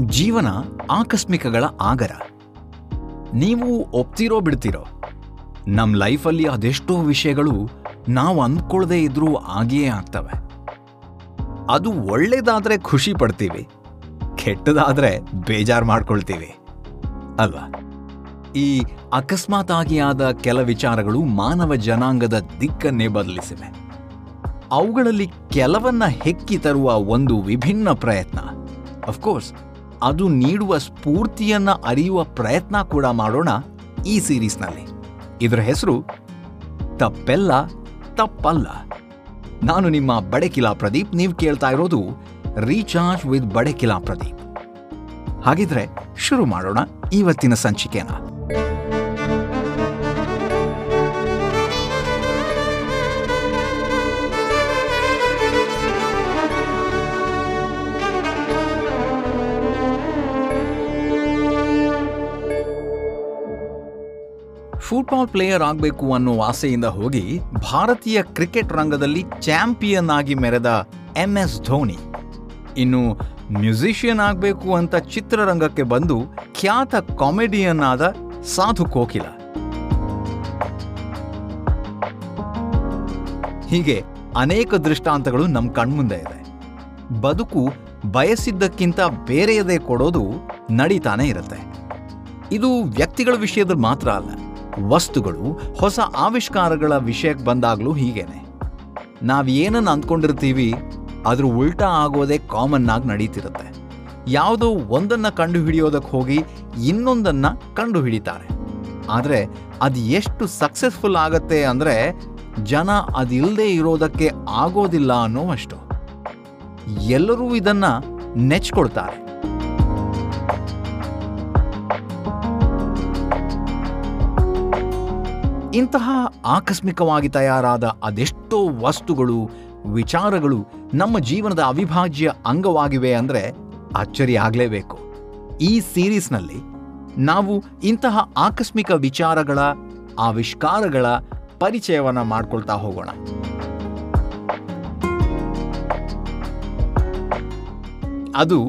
ಜೀವನ ಆಕಸ್ಮಿಕಗಳ ಆಗರ. ನೀವು ಒಪ್ತಿರೋ ಬಿಡ್ತಿರೋ. ನಮ್ಮ ಲೈಫಲ್ಲಿ ಅದೆಷ್ಟೋ ವಿಷಯಗಳು ನಾವು ಅಂದ್ಕೊಳ್ಳದೆ ಇದ್ರೂ ಆಗಿಯೇ ಆಗ್ತವೆ. ಅದು ಒಳ್ಳೇದಾದರೆ ಖುಷಿ ಪಡ್ತೀವಿ, ಕೆಟ್ಟದಾದ್ರೆ ಬೇಜಾರು ಮಾಡ್ಕೊಳ್ತೀವಿ, ಅಲ್ವಾ? ಈ ಅಕಸ್ಮಾತ್ ಆಗಿಯಾದ ಕೆಲ ವಿಚಾರಗಳು ಮಾನವ ಜನಾಂಗದ ದಿಕ್ಕನ್ನೇ ಬದಲಿಸಿವೆ. ಅವುಗಳಲ್ಲಿ ಕೆಲವನ್ನ ಹೆಕ್ಕಿ ತರುವ ಒಂದು ವಿಭಿನ್ನ ಪ್ರಯತ್ನ. ಅಫ್ಕೋರ್ಸ್ ಅದು ನೀಡುವ ಸ್ಫೂರ್ತಿಯನ್ನು ಅರಿಯುವ ಪ್ರಯತ್ನ ಕೂಡ ಮಾಡೋಣ ಈ ಸೀರೀಸ್ನಲ್ಲಿ. ಇದರ ಹೆಸರು ತಪ್ಪೆಲ್ಲ ತಪ್ಪಲ್ಲ. ನಾನು ನಿಮ್ಮ ಬಡಕಿಲಾ ಪ್ರದೀಪ್, ನೀವು ಕೇಳ್ತಾ ಇರೋದು ರೀಚಾರ್ಜ್ ವಿತ್ ಬಡಕಿಲಾ ಪ್ರದೀಪ್. ಹಾಗಿದ್ರೆ ಶುರು ಮಾಡೋಣ ಇವತ್ತಿನ ಸಂಚಿಕೆನ. ಫುಟ್ಬಾಲ್ ಪ್ಲೇಯರ್ ಆಗಬೇಕು ಅನ್ನೋ ಆಸೆಯಿಂದ ಹೋಗಿ ಭಾರತೀಯ ಕ್ರಿಕೆಟ್ ರಂಗದಲ್ಲಿ ಚಾಂಪಿಯನ್ ಆಗಿ ಮೆರೆದ ಎಂ ಎಸ್ ಧೋನಿ. ಇನ್ನು ಮ್ಯೂಸಿಷಿಯನ್ ಆಗಬೇಕು ಅಂತ ಚಿತ್ರರಂಗಕ್ಕೆ ಬಂದು ಖ್ಯಾತ ಕಾಮಿಡಿಯನ್ ಆದ ಸಾಧು ಕೋಕಿಲ. ಹೀಗೆ ಅನೇಕ ದೃಷ್ಟಾಂತಗಳು ನಮ್ಮ ಕಣ್ಮುಂದೆ ಇದೆ. ಬದುಕು ಬಯಸಿದ್ದಕ್ಕಿಂತ ಬೇರೆಯದೇ ಕೊಡೋದು ನಡೀತಾನೆ ಇರುತ್ತೆ. ಇದು ವ್ಯಕ್ತಿಗಳ ವಿಷಯದಲ್ಲಿ ಮಾತ್ರ ಅಲ್ಲ. ವಸ್ತುಗಳು ಹೊಸ ಆವಿಷ್ಕಾರಗಳ ವಿಷಯಕ್ಕೆ ಬಂದಾಗಲೂ ಹೀಗೇನೆ. ನಾವೇನನ್ನು ಅಂದ್ಕೊಂಡಿರ್ತೀವಿ, ಅದ್ರ ಉಲ್ಟಾ ಆಗೋದೇ ಕಾಮನ್ ಆಗಿ ನಡೀತಿರುತ್ತೆ. ಯಾವುದೋ ಒಂದನ್ನು ಕಂಡು ಹಿಡಿಯೋದಕ್ಕೆ ಹೋಗಿ ಇನ್ನೊಂದನ್ನು ಕಂಡು ಹಿಡಿತಾರೆ ಆದರೆ ಅದು ಎಷ್ಟು ಸಕ್ಸಸ್ಫುಲ್ ಆಗತ್ತೆ ಅಂದರೆ ಜನ ಅದಿಲ್ಲದೆ ಇರೋದಕ್ಕೆ ಆಗೋದಿಲ್ಲ ಅನ್ನೋ ಅಷ್ಟು ಎಲ್ಲರೂ ಇದನ್ನು ನೆಚ್ಕೊಳ್ತಾರೆ. ಇಂತಹ ಆಕಸ್ಮಿಕವಾಗಿ ತಯಾರಾದ ಅದೆಷ್ಟೋ ವಸ್ತುಗಳು, ವಿಚಾರಗಳು ನಮ್ಮ ಜೀವನದ ಅವಿಭಾಜ್ಯ ಅಂಗವಾಗಿವೆ ಅಂದರೆ ಅಚ್ಚರಿ ಆಗಲೇಬೇಕು. ಈ ಸೀರೀಸ್ನಲ್ಲಿ ನಾವು ಇಂತಹ ಆಕಸ್ಮಿಕ ವಿಚಾರಗಳ, ಆವಿಷ್ಕಾರಗಳ ಪರಿಚಯವನ್ನು ಮಾಡ್ಕೊಳ್ತಾ ಹೋಗೋಣ. ಅದು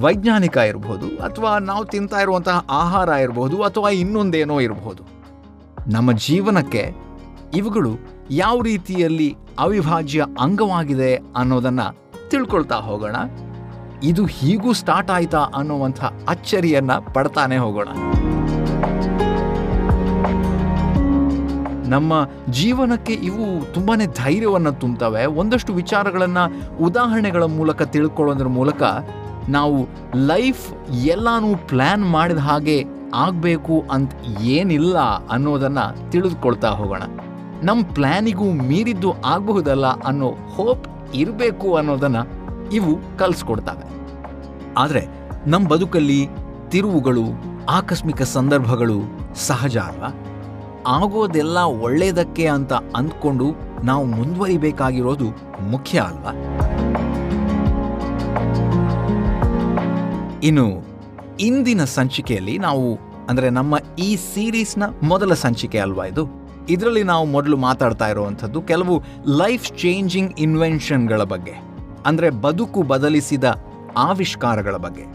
ವೈಜ್ಞಾನಿಕ ಇರಬಹುದು ಅಥವಾ ನಾವು ತಿಂತಾ ಇರುವಂತಹ ಆಹಾರ ಇರಬಹುದು ಅಥವಾ ಇನ್ನೊಂದೇನೋ ಇರಬಹುದು ನಮ್ಮ ಜೀವನಕ್ಕೆ ಇವುಗಳು ಯಾವ ರೀತಿಯಲ್ಲಿ ಅವಿಭಾಜ್ಯ ಅಂಗವಾಗಿದೆ ಅನ್ನೋದನ್ನು ತಿಳ್ಕೊಳ್ತಾ ಹೋಗೋಣ. ಇದು ಹೀಗೂ ಸ್ಟಾರ್ಟ್ ಆಯಿತಾ ಅನ್ನುವಂಥ ಅಚ್ಚರಿಯನ್ನು ಪಡ್ತಾನೆ ಹೋಗೋಣ. ನಮ್ಮ ಜೀವನಕ್ಕೆ ಇವು ತುಂಬಾ ಧೈರ್ಯವನ್ನು ತುಂಬುತ್ತವೆ. ಒಂದಷ್ಟು ವಿಚಾರಗಳನ್ನು ಉದಾಹರಣೆಗಳ ಮೂಲಕ ತಿಳ್ಕೊಳ್ಳೋದ್ರ ಮೂಲಕ ನಾವು ಲೈಫ್ ಎಲ್ಲಾನು ಪ್ಲ್ಯಾನ್ ಮಾಡಿದ ಹಾಗೆ ಆಗಬೇಕು ಅಂತ ಏನಿಲ್ಲ ಅನ್ನೋದನ್ನು ತಿಳಿದುಕೊಳ್ತಾ ಹೋಗೋಣ. ನಮ್ಮ ಪ್ಲ್ಯಾನಿಗೂ ಮೀರಿದ್ದು ಆಗಬಹುದಲ್ಲ ಅನ್ನೋ ಹೋಪ್ ಇರಬೇಕು ಅನ್ನೋದನ್ನ ಇವು ಕಲಿಸ್ಕೊಡ್ತವೆ. ಆದರೆ ನಮ್ಮ ಬದುಕಲ್ಲಿ ತಿರುವುಗಳು, ಆಕಸ್ಮಿಕ ಸಂದರ್ಭಗಳು ಸಹಜ ಅಲ್ವಾ? ಆಗೋದೆಲ್ಲ ಒಳ್ಳೆಯದಕ್ಕೆ ಅಂತ ಅಂದ್ಕೊಂಡು ನಾವು ಮುಂದುವರಿಬೇಕಾಗಿರೋದು ಮುಖ್ಯ ಅಲ್ವಾ? ಇನ್ನು ಇಂದಿನ ಸಂಚಿಕೆಯಲ್ಲಿ ನಾವು, ಅಂದರೆ ನಮ್ಮ ಈ ಸೀರೀಸ್ನ ಮೊದಲ ಸಂಚಿಕೆ ಅಲ್ವಾ ಇದು? ಇದರಲ್ಲಿ ನಾವು ಮೊದಲು ಮಾತಾಡ್ತಾ ಇರುವಂಥದ್ದು ಕೆಲವು ಲೈಫ್ ಚೇಂಜಿಂಗ್ ಇನ್ವೆನ್ಷನ್ಗಳ ಬಗ್ಗೆ, ಅಂದರೆ ಬದುಕು ಬದಲಿಸಿದ ಆವಿಷ್ಕಾರಗಳ ಬಗ್ಗೆ.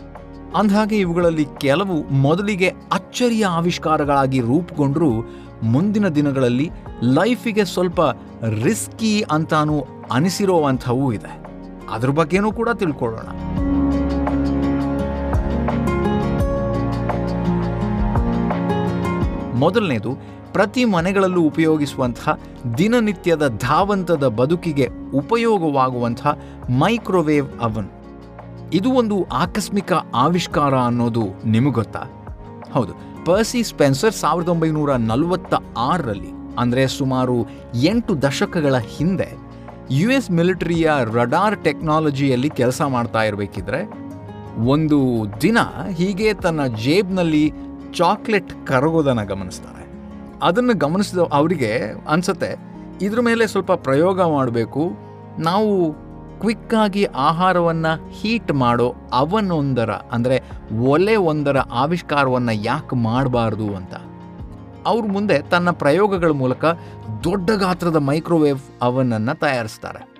ಅಂದಹಾಗೆ ಇವುಗಳಲ್ಲಿ ಕೆಲವು ಮೊದಲಿಗೆ ಅಚ್ಚರಿಯ ಆವಿಷ್ಕಾರಗಳಾಗಿ ರೂಪುಗೊಂಡ್ರೂ ಮುಂದಿನ ದಿನಗಳಲ್ಲಿ ಲೈಫಿಗೆ ಸ್ವಲ್ಪ ರಿಸ್ಕಿ ಅಂತಾನು ಅನಿಸಿರೋವಂಥವೂ ಇದೆ. ಅದ್ರ ಬಗ್ಗೆನೂ ಕೂಡ ತಿಳ್ಕೊಳ್ಳೋಣ. ಮೊದಲನೇದು, ಪ್ರತಿ ಮನೆಗಳಲ್ಲೂ ಉಪಯೋಗಿಸುವಂತಹ ದಿನನಿತ್ಯದ ಧಾವಂತದ ಬದುಕಿಗೆ ಉಪಯೋಗವಾಗುವಂತಹ ಮೈಕ್ರೋವೇವ್ ಅವನ್. ಇದು ಒಂದು ಆಕಸ್ಮಿಕ ಆವಿಷ್ಕಾರ ಅನ್ನೋದು ನಿಮಗೆ ಗೊತ್ತಾ? ಹೌದು, ಪರ್ಸಿ ಸ್ಪೆನ್ಸರ್ ಸಾವಿರದ ಒಂಬೈನೂರ ನಲವತ್ತ ಆರರಲ್ಲಿ ಅಂದರೆ ಸುಮಾರು ಎಂಟು ದಶಕಗಳ ಹಿಂದೆ ಯು ಎಸ್ ಮಿಲಿಟರಿಯ ರಡಾರ್ ಟೆಕ್ನಾಲಜಿಯಲ್ಲಿ ಕೆಲಸ ಮಾಡ್ತಾ ಇರಬೇಕಿದ್ರೆ, ಒಂದು ದಿನ ಹೀಗೆ ತನ್ನ ಜೇಬ್ನಲ್ಲಿ ಚಾಕ್ಲೇಟ್ ಕರಗೋದನ್ನು ಗಮನಿಸ್ತಾರೆ. ಅದನ್ನು ಗಮನಿಸಿದ ಅವರಿಗೆ ಅನಿಸುತ್ತೆ, ಇದ್ರ ಮೇಲೆ ಸ್ವಲ್ಪ ಪ್ರಯೋಗ ಮಾಡಬೇಕು. ನಾವು ಕ್ವಿಕ್ಕಾಗಿ ಆಹಾರವನ್ನು ಹೀಟ್ ಮಾಡೋ ಅವನೊಂದರ, ಅಂದರೆ ಒಲೆ ಒಂದರ ಆವಿಷ್ಕಾರವನ್ನು ಯಾಕೆ ಮಾಡಬಾರ್ದು ಅಂತ. ಅವ್ರ ಮುಂದೆ ತನ್ನ ಪ್ರಯೋಗಗಳ ಮೂಲಕ ದೊಡ್ಡ ಗಾತ್ರದ ಮೈಕ್ರೋವೇವ್ ಅವನನ್ನು ತಯಾರಿಸ್ತಾರೆ.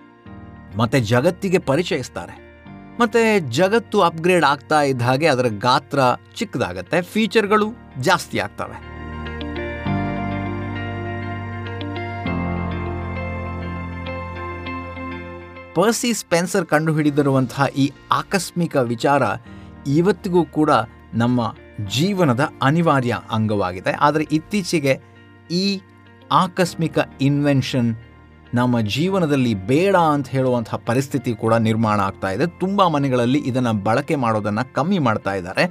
ಮತ್ತು ಜಗತ್ತಿಗೆ ಪರಿಚಯಿಸ್ತಾರೆ. ಮತ್ತು ಜಗತ್ತು ಅಪ್ಗ್ರೇಡ್ ಆಗ್ತಾ ಇದ್ದ ಹಾಗೆ ಅದರ ಗಾತ್ರ ಚಿಕ್ಕದಾಗತ್ತೆ. ಫೀಚರ್ಗಳು ಜಾಸ್ತಿ ಆಗ್ತವೆ. ಪರ್ಸಿ ಸ್ಪೆನ್ಸರ್ ಕಂಡುಹಿಡಿದಿರುವಂತಹ ಈ ಆಕಸ್ಮಿಕ ವಿಚಾರ ಇವತ್ತಿಗೂ ಕೂಡ ನಮ್ಮ ಜೀವನದ ಅನಿವಾರ್ಯ ಅಂಗವಾಗಿದೆ. ಆದರೆ ಇತ್ತೀಚೆಗೆ ಈ ಆಕಸ್ಮಿಕ ಇನ್ವೆನ್ಷನ್ ನಮ್ಮ ಜೀವನದಲ್ಲಿ ಬೇಡ ಅಂತ ಹೇಳುವಂತಹ ಪರಿಸ್ಥಿತಿ ಕೂಡ ನಿರ್ಮಾಣ ಆಗ್ತಾ ಇದೆ. ತುಂಬ ಮನೆಗಳಲ್ಲಿ ಇದನ್ನು ಬಳಕೆ ಮಾಡೋದನ್ನು ಕಮ್ಮಿ ಮಾಡ್ತಾ ಇದ್ದಾರೆ.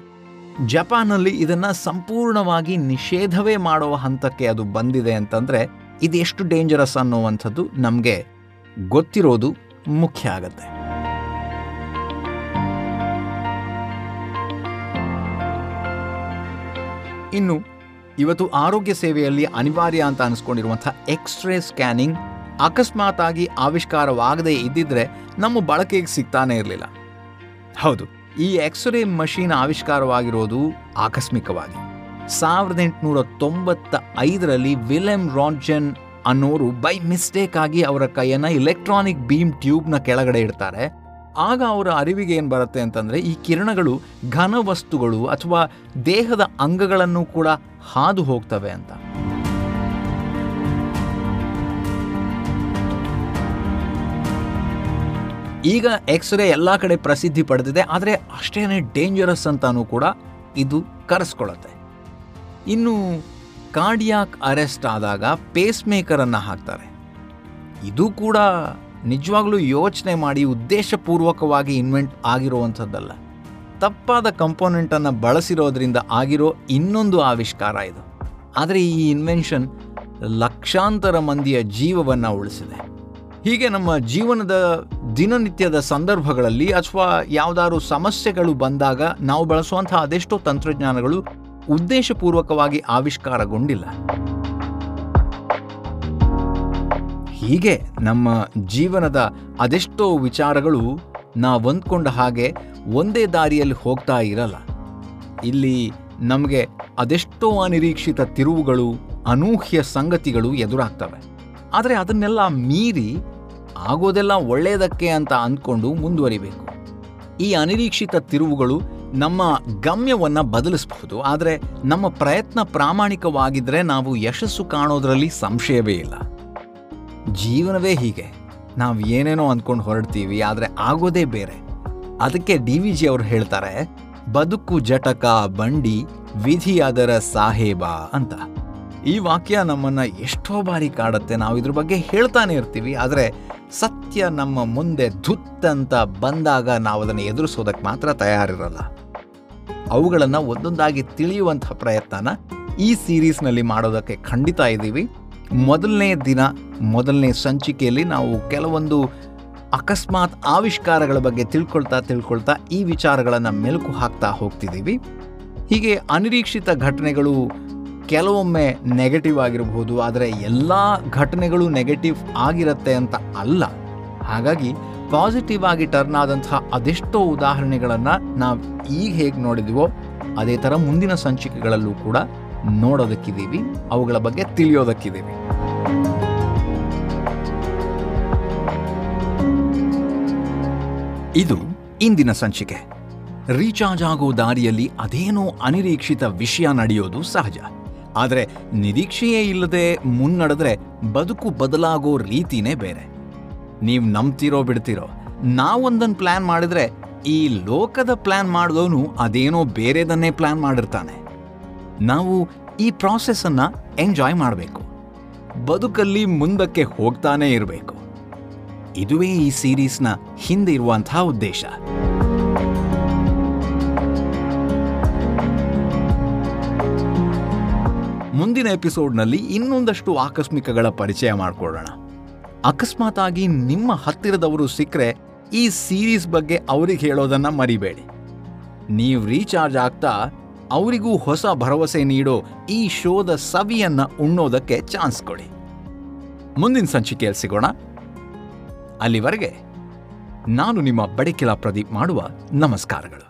ಜಪಾನಲ್ಲಿ ಇದನ್ನು ಸಂಪೂರ್ಣವಾಗಿ ನಿಷೇಧವೇ ಮಾಡುವ ಹಂತಕ್ಕೆ ಅದು ಬಂದಿದೆ ಅಂತಂದರೆ ಇದೆಷ್ಟು ಡೇಂಜರಸ್ ಅನ್ನುವಂಥದ್ದು ನಮಗೆ ಗೊತ್ತಿರೋದು ಮುಖ್ಯ ಆಗತ್ತೆ. ಇನ್ನು, ಇವತ್ತು ಆರೋಗ್ಯ ಸೇವೆಯಲ್ಲಿ ಅನಿವಾರ್ಯ ಅಂತ ಅನಿಸ್ಕೊಂಡಿರುವಂಥ ಎಕ್ಸ್ರೇ ಸ್ಕ್ಯಾನಿಂಗ್ ಅಕಸ್ಮಾತ್ ಆಗಿ ಆವಿಷ್ಕಾರವಾಗದೇ ಇದ್ದಿದ್ರೆ ನಮ್ಮ ಬಳಕೆಗೆ ಸಿಗ್ತಾನೇ ಇರಲಿಲ್ಲ. ಹೌದು. ಈ ಎಕ್ಸ್ರೇ ಮಷೀನ್ ಆವಿಷ್ಕಾರವಾಗಿರೋದು ಆಕಸ್ಮಿಕವಾಗಿ. ಸಾವಿರದ ಎಂಟುನೂರ ತೊಂಬತ್ತ ಐದರಲ್ಲಿ ವಿಲೆಮ್ ರಾಂಜನ್ ಅನ್ನೋರು ಬೈ ಮಿಸ್ಟೇಕ್ ಆಗಿ ಅವರ ಕೈಯನ್ನು ಇಲೆಕ್ಟ್ರಾನಿಕ್ ಬೀಮ್ ಟ್ಯೂಬ್ನ ಕೆಳಗಡೆ ಇಡ್ತಾರೆ. ಆಗ ಅವರ ಅರಿವಿಗೆ ಏನು ಬರುತ್ತೆ ಅಂತಂದರೆ ಈ ಕಿರಣಗಳು ಘನ ವಸ್ತುಗಳು ಅಥವಾ ದೇಹದ ಅಂಗಗಳನ್ನು ಕೂಡ ಹಾದು ಹೋಗ್ತವೆ ಅಂತ. ಈಗ ಎಕ್ಸ್ರೇ ಎಲ್ಲ ಕಡೆ ಪ್ರಸಿದ್ಧಿ ಪಡೆದಿದೆ, ಆದರೆ ಅಷ್ಟೇನೆ ಡೇಂಜರಸ್ ಅಂತಲೂ ಕೂಡ ಇದು ಕರೆಸ್ಕೊಳ್ಳುತ್ತೆ ಇನ್ನು ಕಾರ್ಡಿಯಾಕ್ ಅರೆಸ್ಟ್ ಆದಾಗ ಪೇಸ್ ಮೇಕರನ್ನು ಹಾಕ್ತಾರೆ. ಇದು ಕೂಡ ನಿಜವಾಗ್ಲೂ ಯೋಚನೆ ಮಾಡಿ ಉದ್ದೇಶಪೂರ್ವಕವಾಗಿ ಇನ್ವೆಂಟ್ ಆಗಿರುವಂಥದ್ದಲ್ಲ. ತಪ್ಪಾದ ಕಂಪೋನೆಂಟನ್ನು ಬಳಸಿರೋದ್ರಿಂದ ಆಗಿರೋ ಇನ್ನೊಂದು ಆವಿಷ್ಕಾರ ಇದು. ಆದರೆ ಈ ಇನ್ವೆನ್ಷನ್ ಲಕ್ಷಾಂತರ ಮಂದಿಯ ಜೀವವನ್ನು ಉಳಿಸಿದೆ. ಹೀಗೆ ನಮ್ಮ ಜೀವನದ ದಿನನಿತ್ಯದ ಸಂದರ್ಭಗಳಲ್ಲಿ ಅಥವಾ ಯಾವುದಾದ್ರು ಸಮಸ್ಯೆಗಳು ಬಂದಾಗ ನಾವು ಬಳಸುವಂತಹ ಅದೆಷ್ಟೋ ತಂತ್ರಜ್ಞಾನಗಳು ಉದ್ದೇಶಪೂರ್ವಕವಾಗಿ ಆವಿಷ್ಕಾರಗೊಂಡಿಲ್ಲ. ಹೀಗೆ ನಮ್ಮ ಜೀವನದ ಅದೆಷ್ಟೋ ವಿಚಾರಗಳು ನಾವಂದ್ಕೊಂಡ ಹಾಗೆ ಒಂದೇ ದಾರಿಯಲ್ಲಿ ಹೋಗ್ತಾ ಇರಲ್ಲ. ಇಲ್ಲಿ ನಮಗೆ ಅದೆಷ್ಟೋ ಅನಿರೀಕ್ಷಿತ ತಿರುವುಗಳು, ಅನೂಹ್ಯ ಸಂಗತಿಗಳು ಎದುರಾಗ್ತವೆ. ಆದರೆ ಅದನ್ನೆಲ್ಲ ಮೀರಿ ಆಗೋದೆಲ್ಲ ಒಳ್ಳೆಯದಕ್ಕೆ ಅಂತ ಅಂದ್ಕೊಂಡು ಮುಂದುವರಿಬೇಕು. ಈ ಅನಿರೀಕ್ಷಿತ ತಿರುವುಗಳು ನಮ್ಮ ಗಮ್ಯವನ್ನು ಬದಲಿಸಬಹುದು, ಆದರೆ ನಮ್ಮ ಪ್ರಯತ್ನ ಪ್ರಾಮಾಣಿಕವಾಗಿದ್ದರೆ ನಾವು ಯಶಸ್ಸು ಕಾಣೋದ್ರಲ್ಲಿ ಸಂಶಯವೇ ಇಲ್ಲ. ಜೀವನವೇ ಹೀಗೆ. ನಾವು ಏನೇನೋ ಅಂದ್ಕೊಂಡು ಹೊರಡ್ತೀವಿ, ಆದರೆ ಆಗೋದೇ ಬೇರೆ. ಅದಕ್ಕೆ ಡಿ ವಿ ಜಿ ಅವರು ಹೇಳ್ತಾರೆ, ಬದುಕು ಜಟಕ, ಬಂಡಿ ವಿಧಿ ಅದರ ಸಾಹೇಬ ಅಂತ. ಈ ವಾಕ್ಯ ನಮ್ಮನ್ನ ಎಷ್ಟೋ ಬಾರಿ ಕಾಡುತ್ತೆ, ನಾವು ಇದ್ರ ಬಗ್ಗೆ ಹೇಳ್ತಾನೆ ಇರ್ತೀವಿ, ಆದರೆ ಸತ್ಯ ನಮ್ಮ ಮುಂದೆ ಧುತ್ತಂತ ಬಂದಾಗ ನಾವು ಅದನ್ನು ಎದುರಿಸೋದಕ್ಕೆ ಮಾತ್ರ ತಯಾರಿರಲ್ಲ. ಅವುಗಳನ್ನು ಒಂದೊಂದಾಗಿ ತಿಳಿಯುವಂಥ ಪ್ರಯತ್ನನ ಈ ಸೀರೀಸ್ನಲ್ಲಿ ಮಾಡೋದಕ್ಕೆ ಖಂಡಿತ ಇದ್ದೀವಿ. ಮೊದಲನೇ ದಿನ, ಮೊದಲನೇ ಸಂಚಿಕೆಯಲ್ಲಿ ನಾವು ಕೆಲವೊಂದು ಅಕಸ್ಮಾತ್ ಆವಿಷ್ಕಾರಗಳ ಬಗ್ಗೆ ತಿಳ್ಕೊಳ್ತಾ ತಿಳ್ಕೊಳ್ತಾ ಈ ವಿಚಾರಗಳನ್ನು ಮೆಲುಕು ಹಾಕ್ತಾ ಹೋಗ್ತಿದ್ದೀವಿ. ಹೀಗೆ ಅನಿರೀಕ್ಷಿತ ಘಟನೆಗಳು ಕೆಲವೊಮ್ಮೆ ನೆಗೆಟಿವ್ ಆಗಿರಬಹುದು, ಆದರೆ ಎಲ್ಲ ಘಟನೆಗಳು ನೆಗೆಟಿವ್ ಆಗಿರುತ್ತೆ ಅಂತ ಅಲ್ಲ. ಹಾಗಾಗಿ ಪಾಸಿಟಿವ್ ಆಗಿ ಟರ್ನ್ ಆದಂತಹ ಅದೆಷ್ಟೋ ಉದಾಹರಣೆಗಳನ್ನು ನಾವು ಈಗ ಹೇಗೆ ನೋಡಿದೀವೋ, ಅದೇ ಥರ ಮುಂದಿನ ಸಂಚಿಕೆಗಳಲ್ಲೂ ಕೂಡ ನೋಡೋದಕ್ಕಿದ್ದೀವಿ, ಅವುಗಳ ಬಗ್ಗೆ ತಿಳಿಯೋದಕ್ಕಿದ್ದೀವಿ. ಇದು ಇಂದಿನ ಸಂಚಿಕೆ. ರೀಚಾರ್ಜ್ ಆಗೋ ದಾರಿಯಲ್ಲಿ ಅದೇನೋ ಅನಿರೀಕ್ಷಿತ ವಿಷಯ ನಡೆಯೋದು ಸಹಜ. ಆದರೆ ನಿರೀಕ್ಷೆಯೇ ಇಲ್ಲದೆ ಮುನ್ನಡೆದ್ರೆ ಬದುಕು ಬದಲಾಗೋ ರೀತಿನೇ ಬೇರೆ. ನೀವು ನಂಬ್ತಿರೋ ಬಿಡ್ತಿರೋ. ನಾವೊಂದನ್ನು ಪ್ಲ್ಯಾನ್ ಮಾಡಿದ್ರೆ ಈ ಲೋಕದ ಪ್ಲ್ಯಾನ್ ಮಾಡಿದವನು ಅದೇನೋ ಬೇರೆದನ್ನೇ ಪ್ಲ್ಯಾನ್ ಮಾಡಿರ್ತಾನೆ. ನಾವು ಈ ಪ್ರಾಸೆಸ್ಸನ್ನು ಎಂಜಾಯ್ ಮಾಡಬೇಕು. ಬದುಕಲ್ಲಿ ಮುಂದಕ್ಕೆ ಹೋಗ್ತಾನೇ ಇರಬೇಕು. ಇದುವೇ ಈ ಸೀರೀಸ್ನ ಹಿಂದೆ ಇರುವಂತಹ ಉದ್ದೇಶ. ಮುಂದಿನ ಎಪಿಸೋಡ್ನಲ್ಲಿ ಇನ್ನೊಂದಷ್ಟು ಆಕಸ್ಮಿಕಗಳ ಪರಿಚಯ ಮಾಡಿಕೊಳ್ಳೋಣ. ಅಕಸ್ಮಾತ್ ಆಗಿ ನಿಮ್ಮ ಹತ್ತಿರದವರು ಸಿಕ್ಕರೆ ಈ ಸೀರೀಸ್ ಬಗ್ಗೆ ಅವರಿಗೆ ಹೇಳೋದನ್ನ ಮರಿಬೇಡಿ. ನೀವು ರೀಚಾರ್ಜ್ ಆಗ್ತಾ ಅವರಿಗೂ ಹೊಸ ಭರವಸೆ ನೀಡೋ ಈ ಶೋದ ಸವಿಯನ್ನ ಉಣ್ಣೋದಕ್ಕೆ ಚಾನ್ಸ್ ಕೊಡಿ. ಮುಂದಿನ ಸಂಚಿಕೆಯಲ್ಲಿ ಸಿಗೋಣ. ಅಲ್ಲಿವರೆಗೆ ನಾನು ನಿಮ್ಮ ಬಡಕಿಲ ಪ್ರದೀಪ್ ಮಾಡುವ ನಮಸ್ಕಾರಗಳು.